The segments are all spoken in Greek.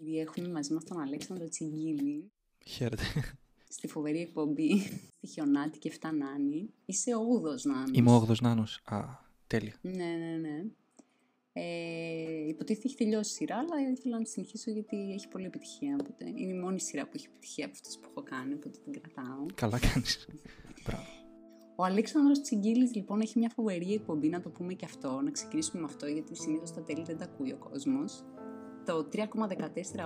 Επειδή έχουμε μαζί μας τον Αλέξανδρο Τσιγκίλη Χαίρετε. στη φοβερή εκπομπή στη Χιονάτη και Φτανάνη. Είσαι ο ούδος νάνος. Είμαι ο 8 Νάνος. Α, τέλεια. Ναι, ναι, ναι. Ε, υποτίθεται έχει τελειώσει η σειρά, αλλά ήθελα να τη συνεχίσω γιατί έχει πολύ επιτυχία. Οπότε είναι η μόνη σειρά που έχει επιτυχία από αυτές που έχω κάνει, οπότε την κρατάω. Καλά κάνεις. Μπράβο. Ο Αλέξανδρος Τσιγκίλης λοιπόν έχει μια φοβερή εκπομπή, να το πούμε και αυτό, να ξεκινήσουμε με αυτό γιατί συνήθως τα τέλη δεν τα ακούει ο κόσμος. Το 3,14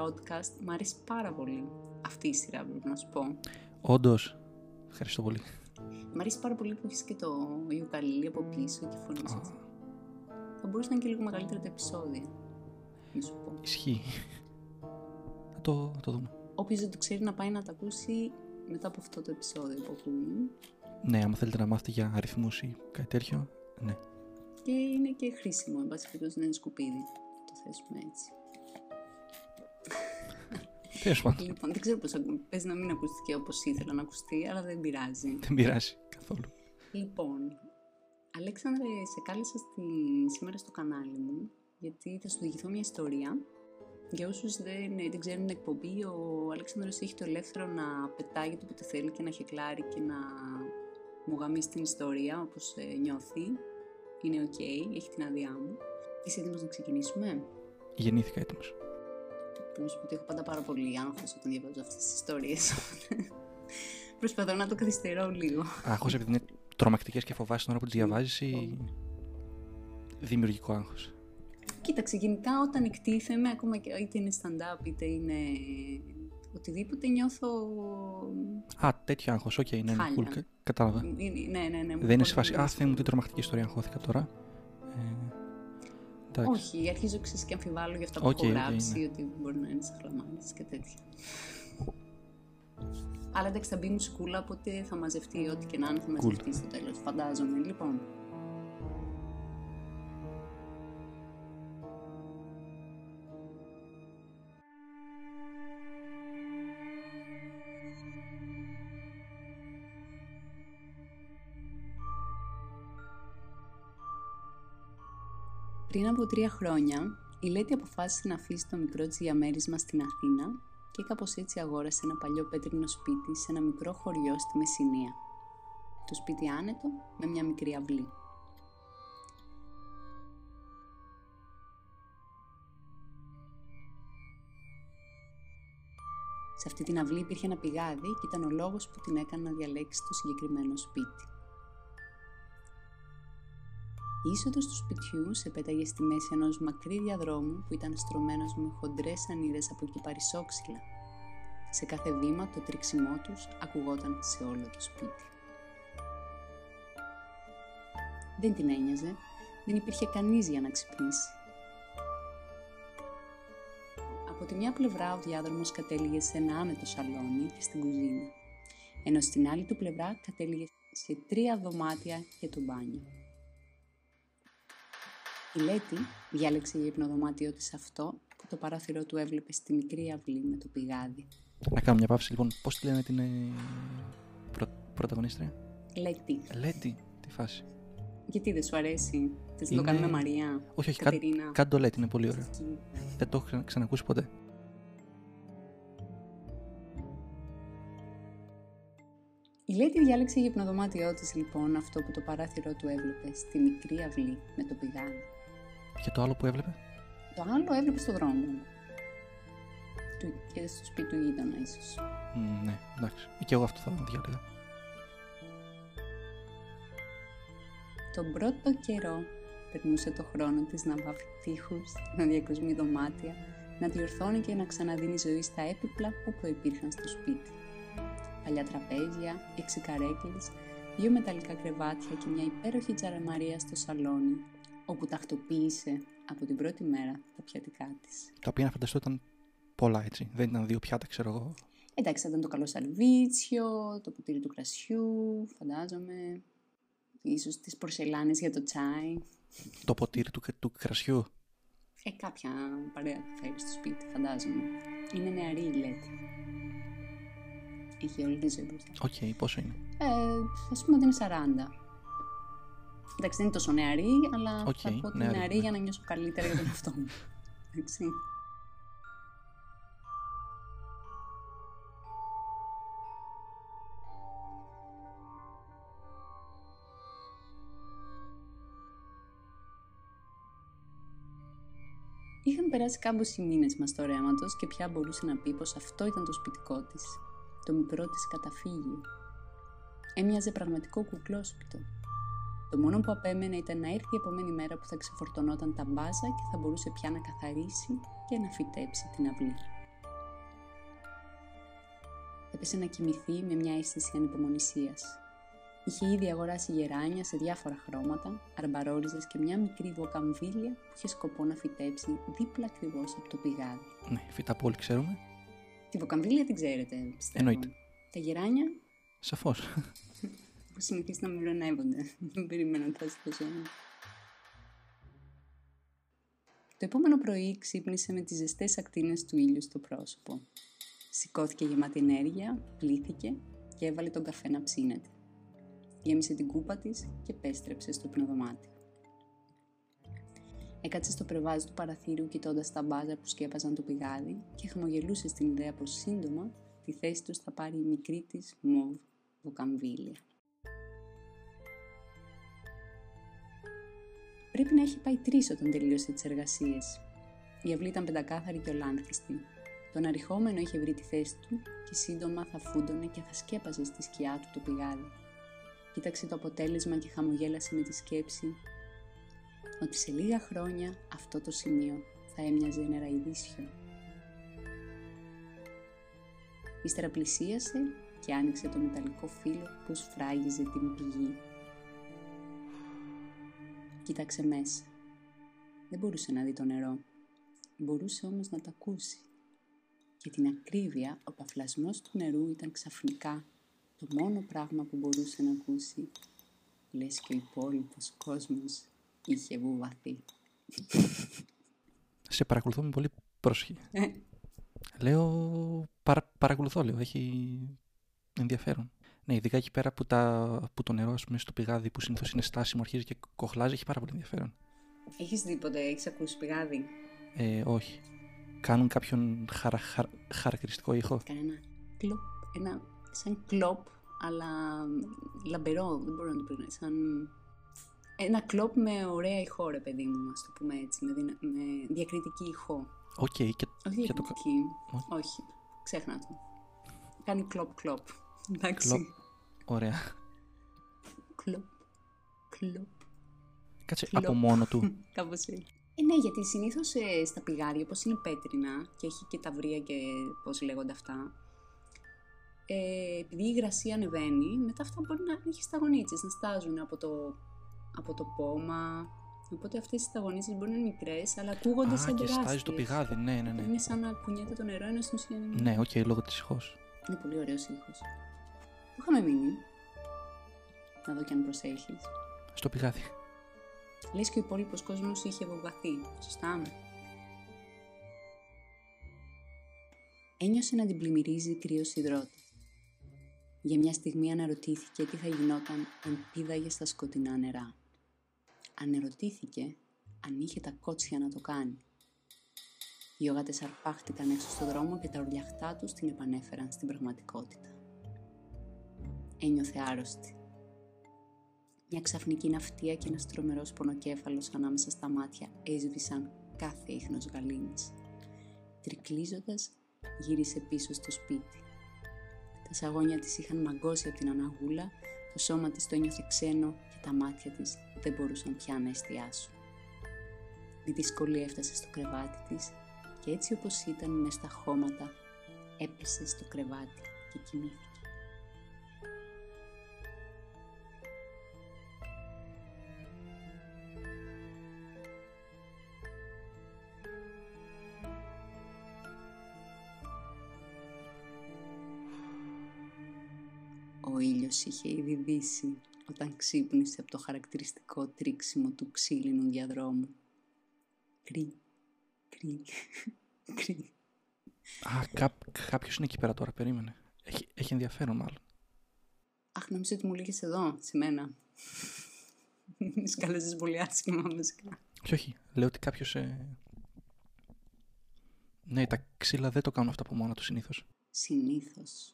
Oddcast μου αρέσει πάρα πολύ αυτή η σειρά πρέπει να σου πω. Όντως. Ευχαριστώ πολύ. Μ' αρέσει πάρα πολύ που έχεις και το ιουκαλίλι από πίσω και φωνή Α, έτσι. Θα μπορούσε να είναι και λίγο μεγαλύτερο το επεισόδιο. Να σου πω. ισχύει. Θα το, θα το δούμε. Όποιος δεν το ξέρει να πάει να το ακούσει μετά από αυτό το επεισόδιο που ακούμε. Ναι, άμα θέλετε να μάθετε για αριθμούς ή κάτι τέτοιο, ναι. Και είναι και χρήσιμο, εν πάση περιπτώσει, να είναι σκουπίδι. Το θέσουμε έτσι. Τέλος πάντων. Λοιπόν, δεν ξέρω πώς ακού- παίζει να μην ακούστηκε όπως ήθελα να ακουστεί, αλλά δεν πειράζει. Δεν πειράζει καθόλου. Λοιπόν, Αλέξανδρε, σε κάλεσα στη... σήμερα στο κανάλι μου, γιατί θα σου διηγηθώ μια ιστορία. Για όσους δεν, δεν ξέρουν την εκπομπή, ο Αλέξανδρος έχει το ελεύθερο να πετάγει το όποτε θέλει και να χεκλάρει και να μου γαμήσει την ιστορία όπως ε, νιώθει. Είναι οκ, έχει την άδειά μου. Είσαι έτοιμος να ξεκινήσουμε; Γεννήθηκα έτοιμος. Να σου πω ότι έχω πάντα πάρα πολύ άγχος όταν διαβάζω αυτές τις ιστορίες. Προσπαθώ να το καθυστερώ λίγο. Άγχος επειδή είναι τρομακτικές και φοβάσαι την ώρα που τις διαβάζεις ή δημιουργικό άγχος; Κοίταξε, γενικά όταν εκτίθεμαι, ακόμα και είτε είναι stand-up είτε είναι οτιδήποτε, νιώθω... Α, τέτοιο άγχος, οκ, ναι, ναι, Χάλια. cool, κα- κατάλαβα. Είναι- Ναι, ναι, ναι. Δεν είναι σε φάση, α, Θεέ μου, τι τρομακτική ιστορία αγχώθηκα τώρα. Ε, εντάξει. Όχι, αρχίζω ξέρεις και αμφιβάλλω για αυτά που Οκ, έχω οκ, γράψει, ναι. ότι μπορεί να είναι σαχλαμάρες και τέτοια. Αλλά εντάξει, θα μπει μουσικούλα, οπότε θα μαζευτεί ό,τι και να είναι, θα μαζευτεί στο τέλος, φαντάζομαι. Λοιπόν, Πριν από τρία χρόνια, η Λέτη αποφάσισε να αφήσει το μικρό της διαμέρισμα στην Αθήνα και κάπως έτσι αγόρασε ένα παλιό πέτρινο σπίτι σε ένα μικρό χωριό στη Μεσσηνία. Το σπίτι άνετο με μια μικρή αυλή. Σε αυτή την αυλή υπήρχε ένα πηγάδι και ήταν ο λόγος που την έκανε να διαλέξει το συγκεκριμένο σπίτι. Η είσοδος του σπιτιού σε πέταγε στη μέση ενός μακρύ διαδρόμου που ήταν στρωμένος με χοντρές ανίδες από κυπαρισόξυλα. Σε κάθε βήμα το τρίξιμό τους ακουγόταν σε όλο το σπίτι. Δεν την ένοιαζε, δεν υπήρχε κανείς για να ξυπνήσει. Από τη μια πλευρά ο διάδρομος κατέληγε σε ένα άνετο σαλόνι και στην κουζίνα, ενώ στην άλλη του πλευρά κατέληγε σε τρία δωμάτια και το μπάνιο. Η Λέτη διάλεξε για υπνοδωμάτιο της αυτό που το παράθυρο του έβλεπε στη μικρή αυλή με το πηγάδι. Να κάνω μια παύση λοιπόν. Πώς τη λένε την ε, πρω, πρωταγωνίστρια, Λέτη, Λέτη, τι φάση. γιατί δεν σου αρέσει, θες να το Είναι- κάνουμε Μαρία, Όχι, όχι, κάν, Κατερίνα; κάντε το Λέτη, είναι πολύ ωραίο. Εκεί. Δεν το έχω ξανα- ξανακούσει ποτέ. Η Λέτη διάλεξε για υπνοδωμάτιό της λοιπόν αυτό που το παράθυρο του έβλεπε στη μικρή αυλή με το πηγάδι. Και το άλλο που έβλεπε; Το άλλο έβλεπε στο δρόμο. Του, και στο σπίτι του γείτονα ίσως. Μ, ναι, εντάξει. Και εγώ αυτό θα διάλεγα. Τον πρώτο καιρό περνούσε το χρόνο της να βάφει τείχους, να διακοσμεί δωμάτια, να διορθώνει και να ξαναδίνει ζωή στα έπιπλα που προϋπήρχαν στο σπίτι. Παλιά τραπέζια, έξι καρέκλες, δύο μεταλλικά κρεβάτια και μια υπέροχη τζαραμαρία στο σαλόνι, όπου τακτοποίησε από την πρώτη μέρα τα πιατικά της. Τα οποία να φανταστώ ήταν πολλά έτσι. Δεν ήταν δύο πιάτα, ξέρω εγώ. Εντάξει, θα ήταν το καλό σαλβίτσιο, το ποτήρι του κρασιού, φαντάζομαι, ίσως τις πορσελάνες για το τσάι. Το ποτήρι του, του κρασιού. Ε, κάποια παρέα θα φέρει στο σπίτι, φαντάζομαι. Είναι νεαρή η Λέτη. Έχει όλη τη ζωή μπροστά. Οκ, πόσο είναι; Ε, ας πούμε ότι είναι 40. Εντάξει, δεν είναι τόσο νεαρή, αλλά θα πω ότι νεαρή, νεαρή ναι. για να νιώσω καλύτερα για τον εαυτό μου. Είχαν περάσει κάμποσοι μήνες μας στο ρέματος και πια μπορούσε να πει πως αυτό ήταν το σπιτικό της, το μικρό της καταφύγιο. Έμοιαζε πραγματικό κουκλόσπιτο, το μόνο που απέμενε ήταν να έρθει η επόμενη μέρα που θα ξεφορτωνόταν τα μπάζα και θα μπορούσε πια να καθαρίσει και να φυτέψει την αυλή. Έπεσε να κοιμηθεί με μια αίσθηση ανυπομονησίας. Είχε ήδη αγοράσει γεράνια σε διάφορα χρώματα, αρμπαρόριζες και μια μικρή βοκαμβίλια που είχε σκοπό να φυτέψει δίπλα ακριβώς από το πηγάδι. Ναι, φυτά που όλοι ξέρουμε. Τη βοκαμβίλια την ξέρετε, πιστεύω. Εννοείται. Τα γεράνια; Σαφώς. Έχω συνηθίσει να μοιρονεύονται. Δεν περίμενα να φτάσει τόσο. Το επόμενο πρωί ξύπνησε με τις ζεστές ακτίνες του ήλιου στο πρόσωπο. Σηκώθηκε γεμάτη ενέργεια, πλήθηκε και έβαλε τον καφέ να ψήνεται. Γέμισε την κούπα της και πέστρεψε στο πνοδωμάτιο. Έκατσε στο πρεβάζι του παραθύρου κοιτώντας τα μπάζα που σκέπαζαν το πηγάδι και χαμογελούσε στην ιδέα πως σύντομα τη θέση τους θα πάρει η μικρή της μοβ βοκαμβίλια. Πρέπει να έχει πάει τρεις όταν τελείωσε τις εργασίες. Η αυλή ήταν πεντακάθαρη και ολάνθιστη. Τον αριχόμενο είχε βρει τη θέση του και σύντομα θα φούντωνε και θα σκέπαζε στη σκιά του το πηγάδι. Κοίταξε το αποτέλεσμα και χαμογέλασε με τη σκέψη ότι σε λίγα χρόνια αυτό το σημείο θα έμοιαζε νεραϊδίσιο. Ύστερα πλησίασε και άνοιξε το μεταλλικό φύλλο που σφράγιζε την πηγή. Κοίταξε μέσα. Δεν μπορούσε να δει το νερό. Μπορούσε όμως να το ακούσει. Και την ακρίβεια, ο παφλασμός του νερού ήταν ξαφνικά το μόνο πράγμα που μπορούσε να ακούσει. Λες και ο υπόλοιπος κόσμος είχε βουβαθεί. Σε παρακολουθώ με πολύ πρόσχη. Ε. λέω, παρα, παρακολουθώ, λέω, έχει ενδιαφέρον. Ναι, ειδικά εκεί πέρα που, τα, που το νερό, ας πούμε, στο πηγάδι που συνήθως είναι στάσιμο, αρχίζει και κοχλάζει, έχει πάρα πολύ ενδιαφέρον. Έχεις δει ποτέ, έχεις ακούσει πηγάδι; Ε, όχι. Κάνουν κάποιον χαρα, χαρα, χαρακτηριστικό ήχο; Κανένα κλοπ, ένα σαν κλοπ, αλλά λαμπερό, δεν μπορώ να το πει, σαν ένα κλοπ με ωραία ηχό, ρε παιδί μου, ας το πούμε έτσι, με, δυνα... με διακριτική ηχό. Οκ, και, Όχι και το... διακριτική, όχι, ξέχνα το. Κάνει κλοπ κλοπ, εντάξει. Κλοπ. Ωραία. Κλοπ, κλοπ. Κάτσε Κλοπ. από μόνο του. Κάπως έτσι. Ε, ναι, γιατί συνήθως στα πηγάδια, όπως είναι πέτρινα και έχει και τα βρύα και πώς λέγονται αυτά, ε, επειδή η υγρασία ανεβαίνει, μετά αυτά μπορεί να έχεις σταγονίτσες, να στάζουν από το, από το πώμα. Οπότε αυτές οι σταγονίτσες μπορεί να είναι μικρές, αλλά ακούγονται Α, σαν και τεράστιες. στάζει το πηγάδι, ναι, ναι, ναι. Είναι σαν να κουνιέται το νερό, ενώ στην ουσία είναι. Ναι, οκ, λόγω της ηχός. Είναι πολύ ωραίος ήχος. Πού είχαμε μείνει; Να δω και αν προσέχεις. Στο πηγάδι. Λες και ο υπόλοιπος κόσμος είχε βοβαθεί. Σωστά. Ένιωσε να την πλημμυρίζει κρύος υδρότη. Για μια στιγμή αναρωτήθηκε τι θα γινόταν αν πήδαγε στα σκοτεινά νερά. Ανερωτήθηκε αν είχε τα κότσια να το κάνει. Οι όγατες αρπάχτηκαν έξω στο δρόμο και τα ουρλιαχτά τους την επανέφεραν στην πραγματικότητα. Ένιωθε άρρωστη. Μια ξαφνική ναυτία και ένας τρομερός πονοκέφαλος ανάμεσα στα μάτια έσβησαν κάθε ίχνος γαλήνης. Τρικλίζοντας, γύρισε πίσω στο σπίτι. Τα σαγόνια της είχαν μαγκώσει από την αναγούλα, το σώμα της το ένιωθε ξένο και τα μάτια της δεν μπορούσαν πια να εστιάσουν. Με δυσκολία έφτασε στο κρεβάτι της και έτσι όπως ήταν μες στα χώματα έπεσε στο κρεβάτι και κοιμήθηκε. Ήλιος είχε ήδη δύσει όταν ξύπνησε από το χαρακτηριστικό τρίξιμο του ξύλινου διαδρόμου. Κρυ, κρυ, κρυ. Α, κά, κάποιος είναι εκεί πέρα τώρα, περίμενε. Έχει, έχει ενδιαφέρον μάλλον. Αχ, νόμιζα ότι μου λέγες εδώ, σε μένα. Σκάλεσες πολύ άσχημα βασικά. Όχι, όχι. Λέω ότι κάποιος. Ε... Ναι, τα ξύλα δεν το κάνουν αυτά από μόνα τους συνήθως. Συνήθως.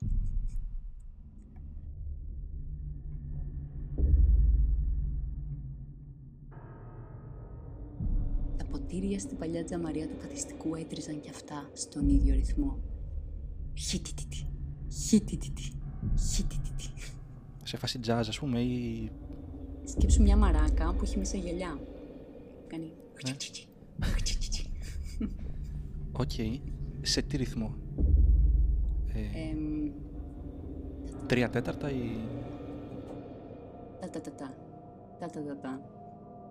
Τα κινητήρια στην παλιά τζαμαρία του καθιστικού έτριζαν κι αυτά στον ίδιο ρυθμό. Χιτιτιτι, χιτιτιτι, χιτιτιτι. Σε φάση jazz, ας πούμε, ή... Σκέψου μια μαράκα που έχει μέσα γυαλιά. Κάνει... Ναι. Οκ. Σε τι ρυθμό; Ε, Εμ, τρία τέταρτα ή... Τα τα τα τα. Τα τα τα τα.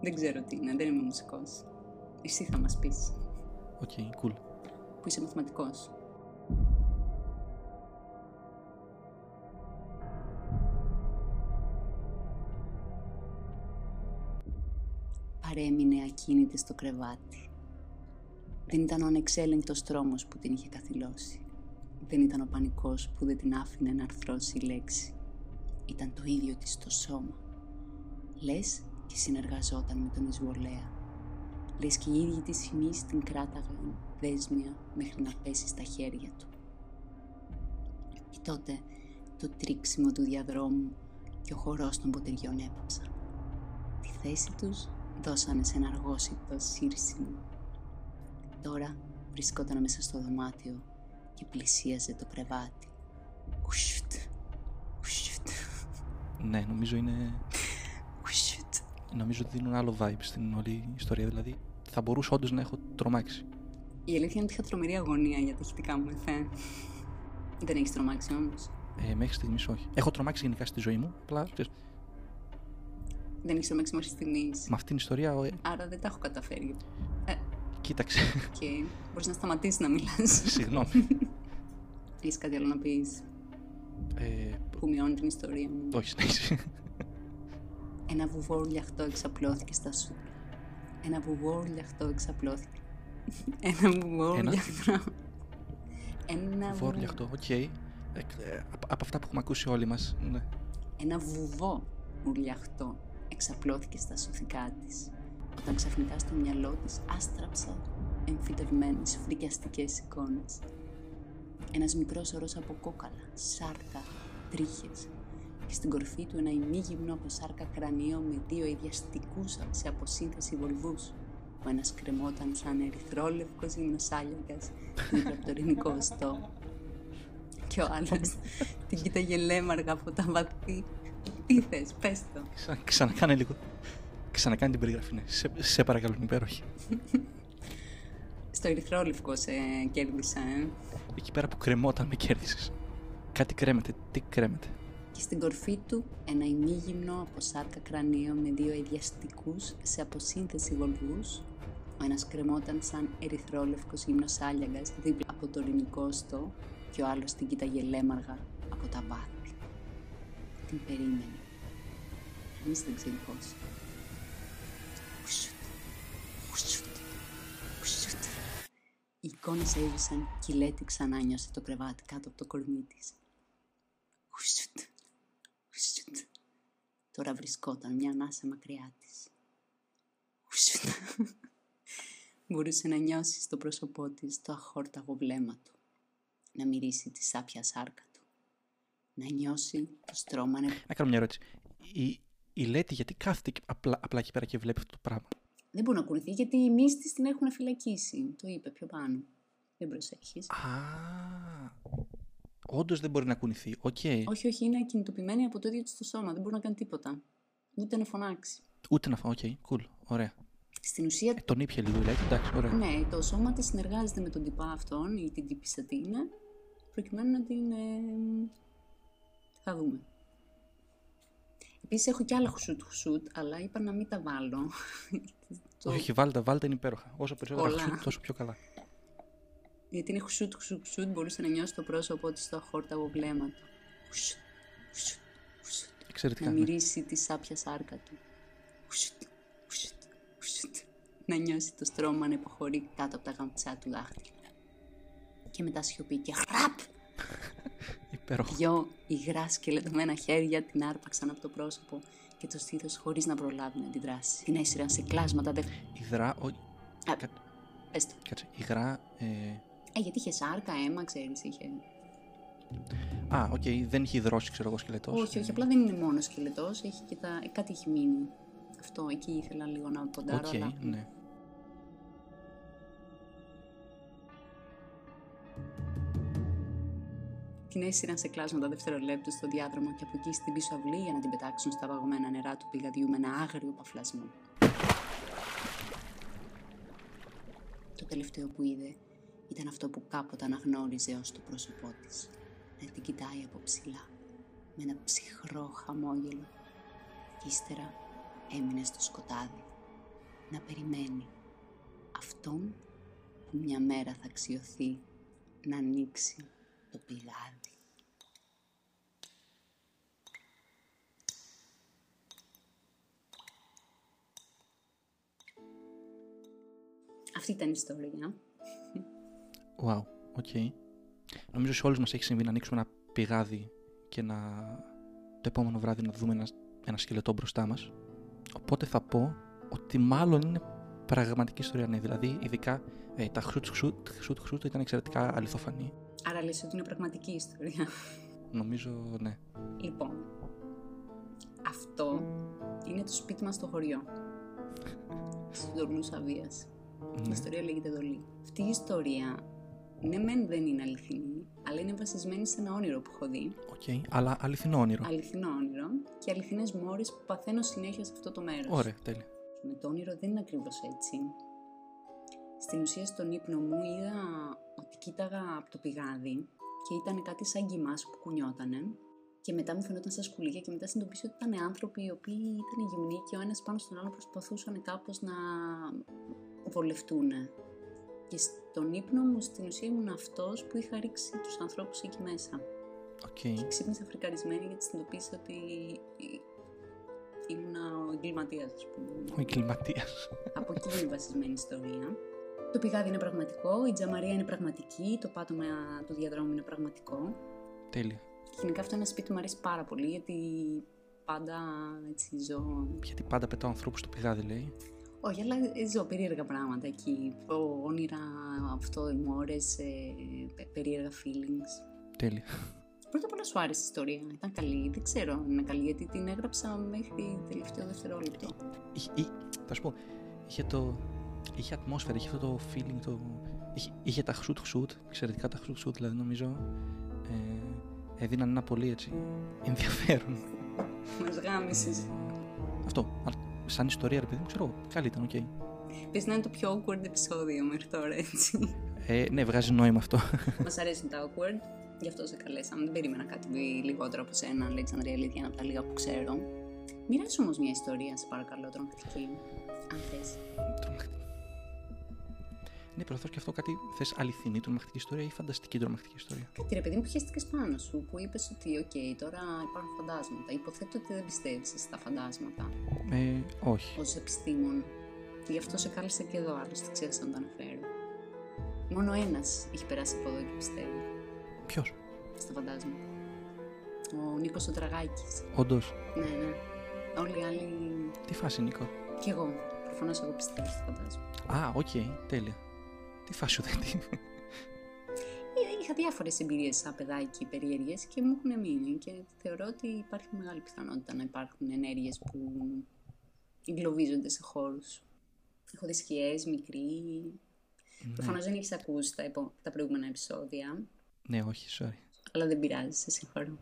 Δεν ξέρω τι είναι, δεν είμαι μουσικός. Εσύ θα μας πεις, OK, cool. που είσαι μαθηματικός. Παρέμεινε ακίνητη στο κρεβάτι. Δεν ήταν ο ανεξέλεγκτος τρόμος που την είχε καθηλώσει. Δεν ήταν ο πανικός που δεν την άφηνε να αρθρώσει λέξη. Ήταν το ίδιο της το σώμα. Λες και συνεργαζόταν με τον εισβολέα. Λες και οι ίδιοι της φημής την κράταγαν δέσμια μέχρι να πέσει στα χέρια του. Και τότε το τρίξιμο του διαδρόμου και ο χορός των ποτεριών έπαψαν. Τη θέση τους δώσανε σε ένα αργόσιτο σύρσιμο. Τώρα βρισκόταν μέσα στο δωμάτιο και πλησίαζε το κρεβάτι. Ουσιουτ, ουσιουτ, Ναι, νομίζω είναι... ουσιουτ. Νομίζω ότι δίνουν άλλο vibe στην όλη ιστορία. Δηλαδή, θα μπορούσα όντως να έχω τρομάξει. Η αλήθεια είναι ότι είχα τρομερή αγωνία για τα ηχητικά μου εφέ. Δεν έχεις τρομάξει όμως. Ε, μέχρι στιγμής όχι. Έχω τρομάξει γενικά στη ζωή μου. Απλά ξέρεις, Δεν έχεις τρομάξει μέχρι στιγμής. με αυτήν την ιστορία. ε, Άρα δεν τα έχω καταφέρει. Ε, κοίταξε. και μπορείς να σταματήσεις να μιλάς. Συγγνώμη. έχεις κάτι άλλο να πεις; Ε, που μειώνει την ιστορία μου. όχι, συνέχισε. Ένα βουβό λιαχτό εξαπλώθηκε στα σου. Ένα βουβό λιαχτό εξαπλώθηκε. Ένα βουβό Ένα; λιαχτό. Ένα βου- Βόρλιαχτο, οκ. Ε, ε, από, από αυτά που έχουμε ακούσει όλοι μας. Ναι. Ένα βουβό ουρλιαχτό εξαπλώθηκε στα σωθικά της, όταν ξαφνικά στο μυαλό της άστραψε εμφυτευμένες φρικιαστικές εικόνες. Ένας μικρός ορός από κόκαλα, σάρκα, τρίχες και στην κορφή του ένα ημίγυμνο από σάρκα κρανίο με δύο ιδιαστικούς σε αποσύνθεση βολβούς. Ο ένας κρεμόταν σαν ερυθρόλευκος γυμνοσάλιαγκας δίπλα από το ελληνικό οστό και ο άλλος την κοίταγε λέμαργα από τα βαθύ. Τι θες, πες το. Ξα, ξανακάνε λίγο. Ξανακάνε την περιγραφή, ναι. Σε, σε παρακαλώ, είναι υπέροχη. Στο ερυθρόλευκο σε κέρδισα, ε. Εκεί πέρα που κρεμόταν με κέρδισες. Κάτι κρέμεται. Τι κρέμεται. Και στην κορφή του ένα ημίγυμνο από σάρκα κρανίο με δύο ιδιαστικούς σε αποσύνθεση βολβούς. Ο ένας κρεμόταν σαν ερυθρόλευκος γυμνοσάλιαγκας δίπλα από το ελληνικό στό και ο άλλος την κοίταγε λέμαργα από τα βάθη. Την περίμενε. Κανείς δεν ξέρει πώς. Ουσουτ, ουσουτ, ουσουτ. Οι εικόνες έβησαν και η Λέτη ξανά νιώσε το κρεβάτι κάτω από το κορμί της. Ουσουτ, ουσουτ. Τώρα βρισκόταν μια ανάσα μακριά της. Ουσουτ. Μπορούσε να νιώσει στο πρόσωπό της το αχόρταγο βλέμμα του. Να μυρίσει τη σάπια σάρκα του. Να νιώσει το στρώμα να... Να κάνω μια ερώτηση. Η, η Λέτη γιατί κάθεται εκεί- απλά, απλά εκεί πέρα και βλέπει αυτό το πράγμα; Δεν μπορεί να κουνηθεί γιατί οι μύστες την έχουν φυλακίσει. Το είπε πιο πάνω. Δεν προσέχεις. Α, όντως δεν μπορεί να κουνηθεί. Οκ. Όχι, όχι, είναι ακινητοποιημένη από το ίδιο της το σώμα. Δεν μπορεί να κάνει τίποτα. Ούτε να φωνάξει. Ούτε να φάω. OK, cool. Ωραία. Στην ουσία, Ε, τον ήπια λίγο η Λέτη. Εντάξει, ωραία. ναι, το σώμα της συνεργάζεται με τον τυπά αυτόν ή την τύπησα τι είναι, προκειμένου να την... ε, θα δούμε. Επίσης έχω και άλλα χουσούτ χουσούτ, αλλά είπα να μην τα βάλω. Το- Όχι, βάλτε, βάλτε είναι υπέροχα. Όσο περισσότερα Πολλά. χουσούτ, τόσο πιο καλά. Γιατί είναι χουσούτ χουσούτ χουσούτ, μπορούσε να νιώσεις το πρόσωπό της στο αχόρταγο βλέμμα του. Χουσούτ, χουσούτ, χουσούτ. Εξαιρετικά. να ναι. μυρίσει τη σάπια σάρκα του. Ουσουτ, ουσουτ, ουσουτ. Να νιώσει το στρώμα να υποχωρεί κάτω από τα γαμψά του δάχτυλα. Και μετά σιωπή και χραπ! Υπέροχο. Δυο υγρά σκελετωμένα χέρια την άρπαξαν από το πρόσωπο και το στήθος χωρίς να προλάβει να αντιδράσει. Την έσυραν σε κλάσματα δε... Υγρά. Ο... Α, Κα- πες το. Κάτσε. Υγρά. Ε... Ε, γιατί είχε σάρκα, αίμα, ξέρεις, είχε. Α, οκ, δεν έχει δρόση, ξέρω εγώ, σκελετός. Όχι, όχι, ε. απλά δεν είναι μόνο σκελετός. Έχει και τα... Ε, κάτι έχει μείνει. Αυτό, εκεί ήθελα λίγο να ποντάρω. Okay, αλλά... ναι. Την έσυραν σε κλάσματα δευτερολέπτου στο διάδρομο και από εκεί στην πίσω αυλή για να την πετάξουν στα παγωμένα νερά του πηγαδιού με ένα άγριο παφλασμό. Το τελευταίο που είδε ήταν αυτό που κάποτε αναγνώριζε ως το πρόσωπό της. Να την κοιτάει από ψηλά, με ένα ψυχρό χαμόγελο. Και ύστερα έμεινε στο σκοτάδι, να περιμένει αυτόν που μια μέρα θα αξιωθεί να ανοίξει το πηγάδι. Αυτή ήταν η ιστορία. Wow, OK. Okay. Νομίζω σε όλους μας έχει συμβεί να ανοίξουμε ένα πηγάδι και να το επόμενο βράδυ να δούμε ένα, ένα σκελετό μπροστά μας. Οπότε θα πω ότι μάλλον είναι πραγματική ιστορία. Ναι, δηλαδή, ειδικά ε, τα χρούτ χρούτ χρούτ ήταν εξαιρετικά αληθοφανή. Άρα λες ότι είναι πραγματική ιστορία. Νομίζω, ναι. Λοιπόν, αυτό είναι το σπίτι μας στο χωριό. Στους Δολούς Αβίας. Η ναι. ιστορία λέγεται Δολοί. Αυτή η ιστορία, ναι μεν δεν είναι αληθινή, αλλά είναι βασισμένη σε ένα όνειρο που έχω δει. OK, okay. αλλά αληθινό όνειρο. Αληθινό όνειρο και αληθινές μόρες που παθαίνω συνέχεια σε αυτό το μέρος. Ωραία, τέλεια. Με το όνειρο δεν είναι ακριβώς έτσι. Στην ουσία στον ύπνο μου είδα ότι κοίταγα από το πηγάδι και ήταν κάτι σαν κιμάς που κουνιότανε και μετά μου φαινόταν σαν σκουλίκια και μετά συνειδητοποίησα ότι ήταν άνθρωποι οι οποίοι ήταν γυμνοί και ο ένας πάνω στον άλλο προσπαθούσαν κάπως να βολευτούν. Και στον ύπνο μου στην ουσία ήμουν αυτός που είχα ρίξει τους ανθρώπους εκεί μέσα. Okay. Και ξύπνησα φρικαρισμένη γιατί συνειδητοποίησα ότι ήμουν ο εγκληματίας, ας πούμε. Ο εγκληματίας. Από εκεί είναι βασισμένη η ιστορία. Το πηγάδι είναι πραγματικό, η τζαμαρία είναι πραγματική, το πάτωμα του διαδρόμου είναι πραγματικό. Τέλεια. Γενικά αυτό ένα σπίτι μου αρέσει πάρα πολύ γιατί πάντα έτσι ζω. Γιατί πάντα πετάω ανθρώπους στο πηγάδι, λέει. Όχι, αλλά ζω περίεργα πράγματα εκεί. Όνειρα, αυτό, μόρες, ε, περίεργα feelings. Τέλεια. Πρώτα απ' όλα σου άρεσε η ιστορία. Ήταν καλή. Δεν ξέρω αν είναι καλή γιατί την έγραψα μέχρι τελευταίο δευτερόλεπτο. θα σου πω, είχε το. Είχε ατμόσφαιρα, είχε αυτό το feeling, το... Είχε, είχε τα χρυσούτ χρυσούτ, εξαιρετικά τα χρυσούτ χρυσούτ, δηλαδή νομίζω ε, έδιναν ένα πολύ έτσι ενδιαφέρον. Μας γάμισες. Αυτό, σαν ιστορία ρε παιδί μου, ξέρω, καλή ήταν, OK. Okay. Πες να είναι το πιο awkward επεισόδιο μέχρι τώρα, έτσι. Ε, ναι, βγάζει νόημα αυτό. Μας αρέσουν τα awkward. Γι' αυτό σε καλέσαμε. Δεν περίμενα κάτι λιγότερο από σένα, Αλέξανδρε. Αλήθεια, από τα λίγα που ξέρω. Μοιράσου όμως μια ιστορία, σε παρακαλώ, τρομακτική. Αν θες. Τρομακτική. Ναι, προωθώ και αυτό κάτι. Θες αληθινή τρομακτική ιστορία ή φανταστική τρομακτική ιστορία; Κάτι ρε παιδί μου που χέστηκες πάνω σου, που είπες ότι, οκ, τώρα υπάρχουν φαντάσματα. Υποθέτω ότι δεν πιστεύει στα φαντάσματα. Ε, όχι. Ως επιστήμων. Γι' αυτό σε κάλεσα και εδώ, άλλωστε ξέχασα να το αναφέρω. Μόνο ένας έχει περάσει από εδώ και πιστεύει. Ποιος; Στα φαντάσματα. Ο Νίκος ο Τραγάκης. Όντως. Ναι, ναι. Όλοι οι άλλοι. Τι φάση, Νίκο; Κι εγώ. Προφανώς εγώ πιστεύω στα φαντάσματα. Α, OK, okay, τέλεια. Τι φάση δεν ε, Είχα διάφορες εμπειρίες σαν παιδάκι περίεργες και μου έχουν μείνει και θεωρώ ότι υπάρχει μεγάλη πιθανότητα να υπάρχουν ενέργειες που εγκλωβίζονται σε χώρους. Έχω δει σκιές, μικροί. Ναι. Προφανώς δεν έχει ακούσει τα, τα προηγούμενα επεισόδια. Ναι, όχι, sorry. Αλλά δεν πειράζει, σε συγχωρώ.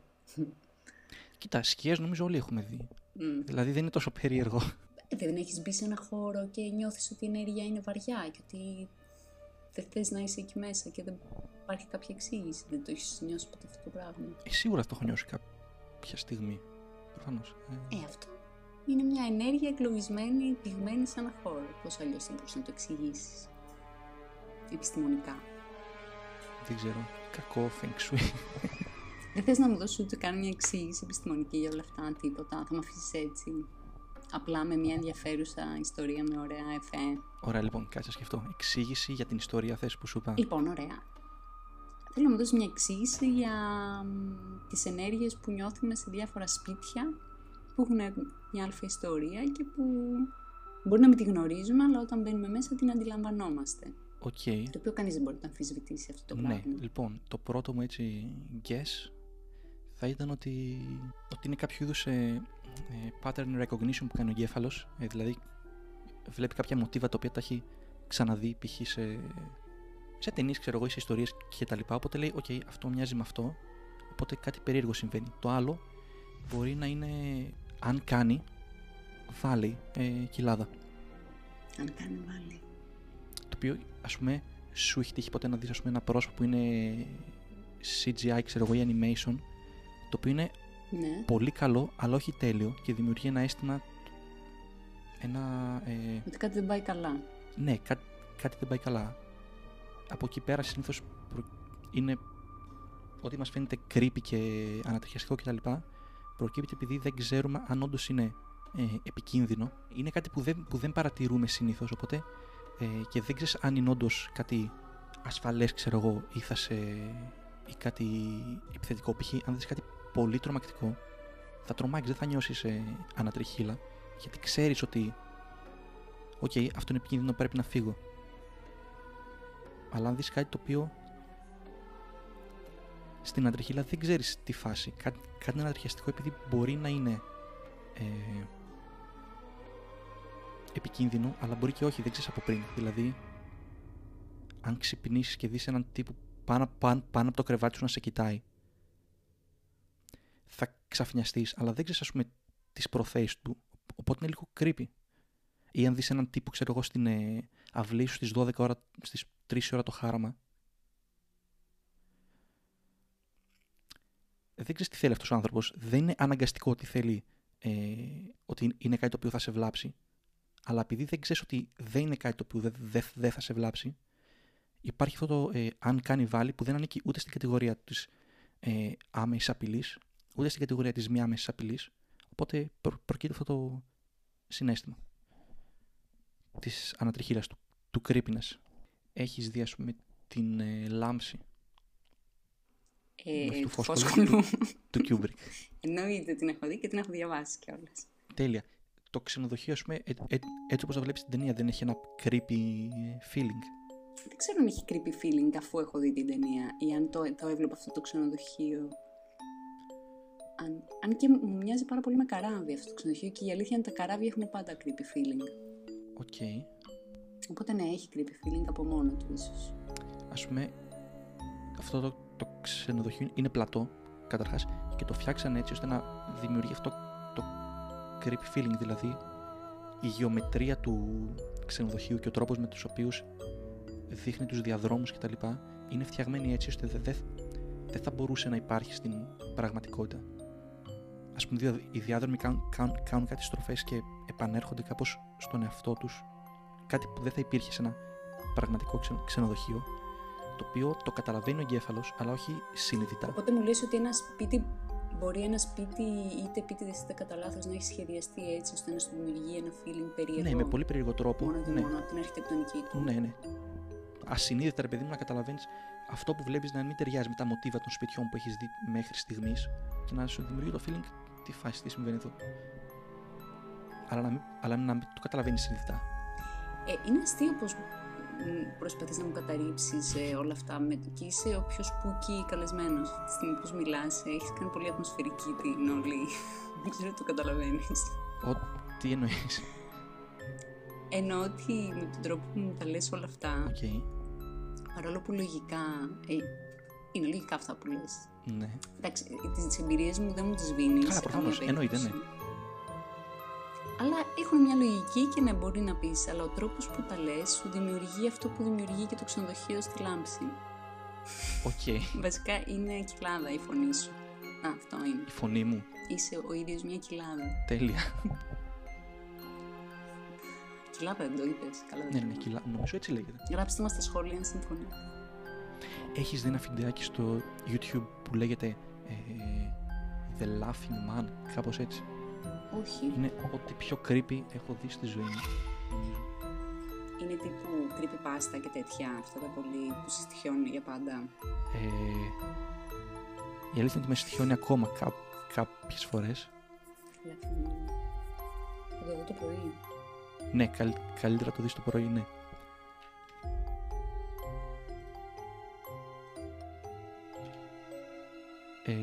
Κοίτα, σκιές νομίζω όλοι έχουμε δει. Mm. Δηλαδή δεν είναι τόσο περίεργο. Ε, δεν έχεις μπει σε ένα χώρο και νιώθεις ότι η ενέργεια είναι βαριά και ότι δεν θες να είσαι εκεί μέσα και δεν υπάρχει κάποια εξήγηση. Δεν το έχεις νιώσει ποτέ αυτό το πράγμα. Ε, σίγουρα το έχω νιώσει κάποια στιγμή. Προφανώς. Ε. ε, αυτό είναι μια ενέργεια εκλογισμένη, πηγμένη σε ένα χώρο. Πώς αλλιώς θα μπορούσε να το εξηγήσεις επιστημονικά; Δεν ξέρω. Κακό feng shui. Δεν θες να μου δώσεις ούτε καν μια εξήγηση επιστημονική για όλα αυτά, τίποτα. Θα με αφήσεις έτσι. Απλά με μια ενδιαφέρουσα ιστορία με ωραία εφέ. Ωραία, λοιπόν, κάτσε σκεφτώ. Εξήγηση για την ιστορία θες που σου είπα. Λοιπόν, ωραία. Θέλω να μου δώσεις μια εξήγηση για τις ενέργειες που νιώθουμε σε διάφορα σπίτια που έχουν μια αλφα ιστορία και που μπορεί να μην τη γνωρίζουμε, αλλά όταν μπαίνουμε μέσα την αντιλαμβανόμαστε. Okay. Το οποίο κανείς δεν μπορεί να αμφισβητήσει αυτό το ναι, πράγμα. λοιπόν, το πρώτο μου έτσι guess θα ήταν ότι, ότι είναι κάποιο είδους ε, ε, pattern recognition που κάνει ο εγκέφαλος. Ε, δηλαδή, βλέπει κάποια μοτίβα τα οποία τα έχει ξαναδεί π.χ. σε, σε ταινίες, ξέρω εγώ, ή σε ιστορίες κτλ. Οπότε λέει: OK, αυτό μοιάζει με αυτό. Οπότε κάτι περίεργο συμβαίνει. Το άλλο μπορεί να είναι, αν κάνει, βάλει ε, κοιλάδα. Αν κάνει βάλει. Το οποίο, ας πούμε, σου έχει τύχει ποτέ να δεις ας πούμε, ένα πρόσωπο που είναι CGI, ξέρω εγώ, ή animation, το οποίο είναι Ναι. πολύ καλό, αλλά όχι τέλειο και δημιουργεί ένα αίσθημα. Ένα. Ε, Ότι κάτι δεν πάει καλά. ναι, κά, κάτι δεν πάει καλά. Από εκεί πέρα συνήθως είναι ότι μας φαίνεται creepy και ανατριχιαστικό κτλ. Προκύπτει επειδή δεν ξέρουμε αν όντως είναι ε, επικίνδυνο. Είναι κάτι που δεν, που δεν παρατηρούμε συνήθως. Οπότε ε, και δεν ξέρεις αν είναι όντως κάτι ασφαλές, ξέρω εγώ, ή θα σε. Ή κάτι επιθετικό. Π.χ. αν δεις κάτι πολύ τρομακτικό, θα τρομάξει, δεν θα νιώσει ε, ανατριχίλα, γιατί ξέρεις ότι. Οκ, αυτό είναι επικίνδυνο, πρέπει να φύγω. Αλλά αν δεις κάτι το οποίο στην αντριχίλα δεν ξέρεις τη φάση. Κάτι, κάτι ανατριχιαστικό επειδή μπορεί να είναι ε, επικίνδυνο, αλλά μπορεί και όχι, δεν ξέρεις από πριν. Δηλαδή, αν ξυπνήσεις και δεις έναν τύπο πάνω, πάνω, πάνω από το κρεβάτι σου να σε κοιτάει, θα ξαφνιαστείς, αλλά δεν ξέρεις ας πούμε τις προθέσεις του, οπότε είναι λίγο creepy. Ή αν δεις έναν τύπο, ξέρω εγώ, στην ε, αυλή σου στις 12 ώρα, στις 3 ώρα το χάραμα, δεν ξέρεις τι θέλει αυτός ο άνθρωπος. Δεν είναι αναγκαστικό ότι θέλει ε, ότι είναι κάτι το οποίο θα σε βλάψει. Αλλά επειδή δεν ξέρεις ότι δεν είναι κάτι το οποίο δεν δεν- δεν θα σε βλάψει, υπάρχει αυτό το ε, αν κάνει βάλει που δεν ανήκει ούτε στην κατηγορία της ε, άμεσης απειλής, ούτε στην κατηγορία της μη άμεσης απειλής. Οπότε προ, προκύπτει αυτό το συνέστημα της ανατριχίλα του, του creepiness. Έχεις δει, ας πούμε, την ε, λάμψη Ε, Όχι του του φόσκολου. φόσκολου. του Kubrick; Εννοείται την έχω δει και την έχω διαβάσει κιόλας. Τέλεια. Το ξενοδοχείο, ας πούμε, ε, ε, έτσι όπως το βλέπεις στην ταινία, δεν έχει ένα creepy feeling. Δεν ξέρω αν έχει creepy feeling αφού έχω δει την ταινία ή αν το, το έβλεπα αυτό το ξενοδοχείο. Αν, αν και μου μοιάζει πάρα πολύ με καράβι αυτό το ξενοδοχείο και η αλήθεια είναι τα καράβια έχουν πάντα creepy feeling. OK. Οπότε ναι, έχει creepy feeling από μόνο του ίσως. Ας πούμε, αυτό το, το ξενοδοχείο είναι πλατό, καταρχάς, και το φτιάξαν έτσι ώστε να δημιουργεί αυτό το creepy feeling. Δηλαδή, η γεωμετρία του ξενοδοχείου και ο τρόπος με τους οποίους δείχνει τους διαδρόμους κτλ. είναι φτιαγμένη έτσι ώστε δεν δεν- δεν θα μπορούσε να υπάρχει στην πραγματικότητα. Α πούμε, δια- οι διάδρομοι κάνουν, κάνουν, κάνουν κάτι στροφές και επανέρχονται κάπως στον εαυτό τους κάτι που δεν θα υπήρχε σε ένα πραγματικό ξε- ξενοδοχείο το οποίο το καταλαβαίνει ο εγκέφαλος, αλλά όχι συνειδητά. Οπότε μου λες ότι ένα σπίτι μπορεί ένα σπίτι είτε επίτηδε είτε κατά λάθος να έχει σχεδιαστεί έτσι ώστε να σου δημιουργεί ένα feeling περίεργο. Ναι, με πολύ περίεργο τρόπο. Μόνο και ναι. μόνο από την αρχιτεκτονική του. ναι, ναι. Ασυνείδητα, ρε παιδί μου, να καταλαβαίνεις αυτό που βλέπεις να μην ταιριάζει με τα μοτίβα των σπιτιών που έχεις δει μέχρι στιγμής και να σου δημιουργεί το feeling τι φάση, τι συμβαίνει εδώ. Αλλά να μην, αλλά να μην το καταλαβαίνεις συνειδητά. Ε, είναι αστείο πως μ, προσπαθείς να μου καταρρύψεις ε, όλα αυτά με το και είσαι ο πιο spooky καλεσμένος. Τη στιγμή που μιλάς, ε, έχεις κάνει πολύ ατμοσφαιρική την όλη. Δεν ξέρω αν το καταλαβαίνεις. Ο, τι εννοείς. Εννοώ ότι με τον τρόπο που μου τα λες όλα αυτά, Οκ. Παρόλο που λογικά, ε, είναι λογικά αυτά που λες. Ναι. Εντάξει, ε, τις εμπειρίες μου δεν μου τις σβήνεις. Καλά, σε προφανώς, καμία εννοείται, περίπτωση. ναι. Αλλά έχουν μια λογική και ναι, μπορεί να πεις, αλλά ο τρόπος που τα λες σου δημιουργεί αυτό που δημιουργεί και το ξενοδοχείο στη λάμψη. Οκ. Βασικά είναι κοιλάδα η φωνή σου. Α, αυτό είναι. Η φωνή μου. Είσαι ο ίδιος μια κοιλάδα. Τέλεια. Κοιλάδα δεν το είπες. Καλά δεν ναι, το ναι, είπα. κιλά. Νομίζω έτσι λέγεται. Γράψτε μας στα σχόλια αν συμφωνείτε. Έχεις δει ένα βιντεάκι στο YouTube που λέγεται ε, The Laughing Man, κάπως έτσι; Όχι. Είναι ό,τι πιο creepy έχω δει στη ζωή μου. νομίζω. Είναι τύπου creepypasta και τέτοια. Αυτά τα πολύ που σε στοιχιώνουν για πάντα. Ε, η αλήθεια είναι ότι με στοιχιώνει ακόμα κά, κάποιες φορές. Λάθη. Θα το δω το πρωί. Ναι, καλ, καλύτερα το δεις το πρωί, ναι. Ε,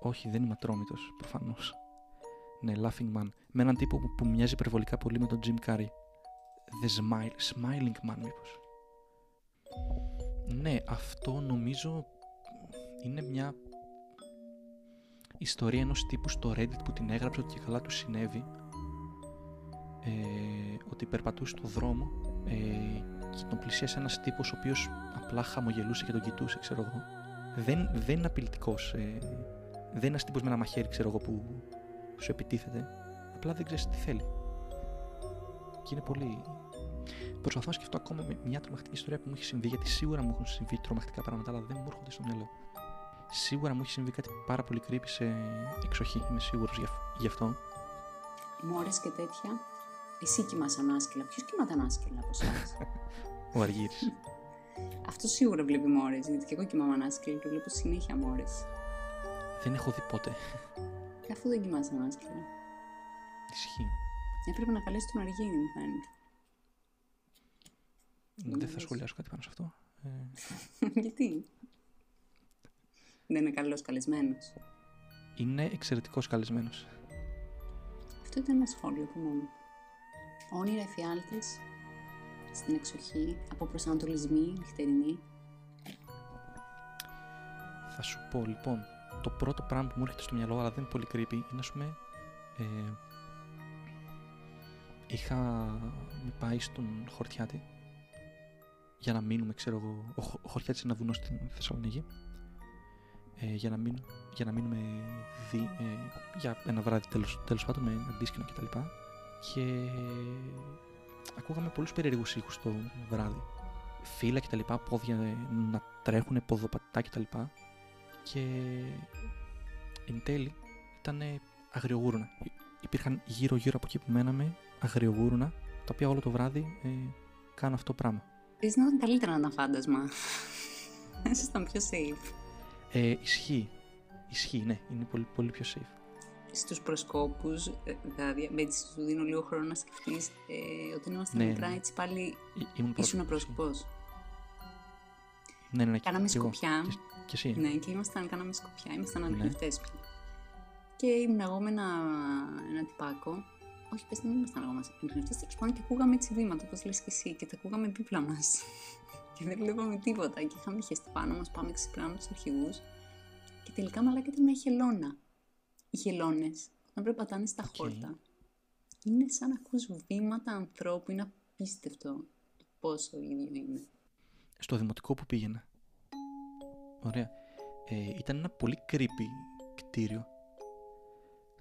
όχι, δεν είμαι ατρόμητος, προφανώς. Ναι, Laughing Man. Με έναν τύπο που, που μοιάζει υπερβολικά πολύ με τον Jim Carrey. The Smile, Smiling Man, μήπως. Ναι, αυτό νομίζω είναι μια ιστορία ενός τύπου στο Reddit που την έγραψε ότι και καλά του συνέβη ε, ότι περπατούσε στο δρόμο ε, και τον πλησίασε ένας τύπος ο οποίος απλά χαμογελούσε και τον κοιτούσε ξέρω εγώ δεν, δεν είναι απειλητικός ε, δεν είναι ένας τύπος με ένα μαχαίρι ξέρω εγώ που σου επιτίθεται απλά δεν ξέρεις τι θέλει και είναι πολύ Προσπαθώ να σκεφτώ ακόμα μια τρομακτική ιστορία που μου έχει συμβεί, γιατί σίγουρα μου έχουν συμβεί τρομακτικά πράγματα, αλλά δεν μου έρχονται στο μυαλό. Σίγουρα μου έχει συμβεί κάτι πάρα πολύ creepy σε εξοχή, είμαι σίγουρος γι' αυτό. Μόρες και τέτοια. Εσύ κοιμάσαι ανάσκελα. Ποιος κοιμάται ανάσκελα από εσάς; Ο Αργύρι. Αυτό σίγουρα βλέπει μόρε, γιατί και εγώ κοιμάμαι ανάσκελα και βλέπω συνέχεια μόρε. Δεν έχω δει ποτέ. Και αφού δεν κοιμάσαι ανάσκελα. Ισχύει. Έπρεπε να καλέσει τον Αργύρι, μου φαίνεται. Δεν θα σχολιάσω κάτι πάνω σε αυτό. Ε... Γιατί; Δεν είναι καλός καλεσμένος. Είναι εξαιρετικός καλεσμένος. Αυτό ήταν ένα σχόλιο που μόνος. Όνειρα εφιάλτες, στην εξοχή, από προσανατολισμοί, νυχτερινή. Θα σου πω λοιπόν, το πρώτο πράγμα που μου έρχεται στο μυαλό, αλλά δεν είναι πολύ creepy, είναι ας πούμε... Ε, είχα πάει στον Χορτιάτη για να μείνουμε, ξέρω εγώ, ο, ο Χορτιάτης είναι ένα βουνό στην Θεσσαλονίκη ε, για, να μην, για να μείνουμε δι, ε, για ένα βράδυ τέλος, τέλος πάντων με αντίσκηνα κτλ. Και, και ακούγαμε πολλούς περίεργους ήχους το βράδυ. Φύλλα κτλ, πόδια να τρέχουν, ποδοπατά κτλ. Και εν τέλει ήταν αγριογούρουνα. Υπήρχαν γύρω-γύρω από εκεί που μέναμε αγριογούρουνα, τα οποία όλο το βράδυ ε, κάνουν αυτό το πράγμα. Ίσως να ήταν καλύτερα να ήταν φάντασμα. Ίσως ήταν πιο safe. Ε, ισχύει. Ισχύει, ναι. Είναι πολύ, πολύ πιο safe. Στους προσκόπους, ε, δηλαδή, έτσι σου δίνω λίγο χρόνο να σκεφτείς, ε, όταν ήμασταν Ναι, μικρά, ναι. έτσι πάλι Ή- ήμουν ήσουν πρόσωπος. πρόσκοπος. Ναι, ναι, ναι. Κάναμε και εγώ. σκοπιά. Και, και εσύ. Ναι, και ήμασταν, κάναμε σκοπιά, ήμασταν Ναι. ανιχνευτές πια. Και ήμουν εγώ με ένα, ένα τυπάκο. Όχι, πες δεν ήμασταν εγώ μας ανιχνευτές, τέλος πάντων και ακούγαμε έτσι βήματα, όπως λες και εσύ, και τα ακούγαμε δίπλα μας. και δεν βλέπαμε τίποτα και είχαμε χεστεί πάνω μας, πάμε ξυπνάμε τους αρχηγούς. Και τελικά μαλάκα ήταν μια χελώνα. Οι χελώνες, όταν περπατάνε στα Οκ. χόρτα, είναι σαν να ακούς βήματα ανθρώπου, είναι απίστευτο το πόσο ίδιο είναι. Στο δημοτικό που πήγαινα. Ωραία. Ε, ήταν ένα πολύ creepy κτίριο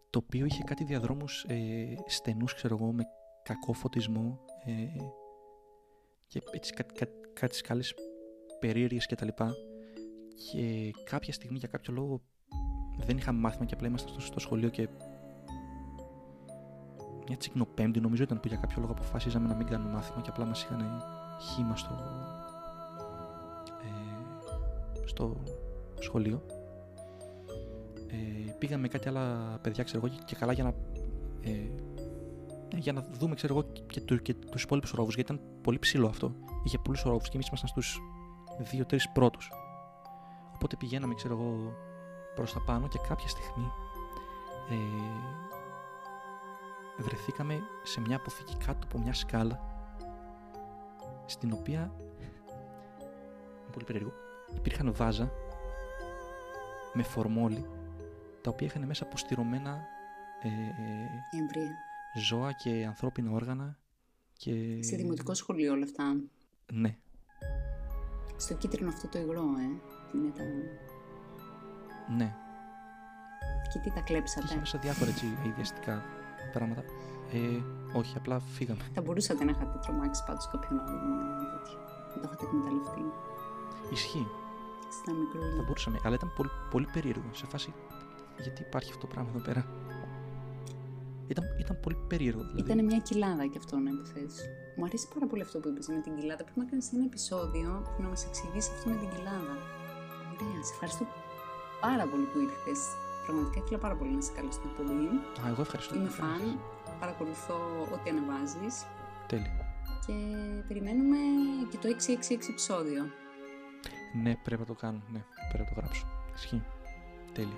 το οποίο είχε κάτι διαδρόμους ε, στενούς, ξέρω εγώ, με κακό φωτισμό ε, και έτσι κάτι, κάτι, κάτι σκάλες περίεργες και τα λοιπά και κάποια στιγμή για κάποιο λόγο δεν είχαμε μάθημα και απλά ήμασταν στο, στο σχολείο και μια τσικνοπέμπτη νομίζω ήταν που για κάποιο λόγο αποφάσιζαμε να μην κάνουμε μάθημα και απλά μας είχαν χήμα στο, ε, στο σχολείο ε, πήγαμε με κάτι άλλα παιδιά, ξέρω εγώ, και- και καλά για να, ε, για να δούμε, ξέρω εγώ, και, του, και τους υπόλοιπους ρόβους, γιατί ήταν πολύ ψηλό αυτό. Είχε πολλούς ρόβους και εμείς ήμασταν στους δύο-τρεις πρώτους. Οπότε πηγαίναμε, ξέρω εγώ, προς τα πάνω και κάποια στιγμή ε, βρεθήκαμε σε μια αποθήκη κάτω από μια σκάλα στην οποία είναι πολύ περίεργο υπήρχαν βάζα με φορμόλι τα οποία είχαν μέσα αποστηρωμένα ε, ε, Εμβρία. ζώα και ανθρώπινα όργανα και... Σε δημοτικό σχολείο όλα αυτά. Ναι, Στο κίτρινο αυτό το υγρό, ε. Τι είναι τα... ναι. Και τι τα Και κλέψατε. είχε μέσα διάφορα έτσι αειδιαστικά πράγματα. Ε, όχι, απλά φύγαμε. Θα μπορούσατε να είχατε τρομάξει πάντως κάποιον άλλον με τέτοιο. Να το είχατε εκμεταλλευτεί. Ισχύει, Στα μικρό θα μπορούσαμε. Αλλά ήταν πολύ, πολύ περίεργο. Σε φάση, γιατί υπάρχει αυτό το πράγμα εδώ πέρα. Ήταν, ήταν πολύ περίεργο. Δηλαδή. Ήταν μια κοιλάδα και αυτό να υποθέσεις. Μου αρέσει πάρα πολύ αυτό που είπες με την κοιλάδα. Πρέπει να κάνεις ένα επεισόδιο που να μας εξηγήσεις αυτό με την κοιλάδα. Ωραία, σε ευχαριστώ πάρα πολύ που ήρθες. Πραγματικά ήθελα πάρα πολύ να σε καλώ στην εκπομπή. Α, εγώ ευχαριστώ. Είμαι φαν. Παρακολουθώ ό,τι ανεβάζεις Τέλεια. και περιμένουμε και το 666 επεισόδιο. Ναι, πρέπει να το κάνω. Ναι, πρέπει να το γράψω. Ισχύει. Τέλεια.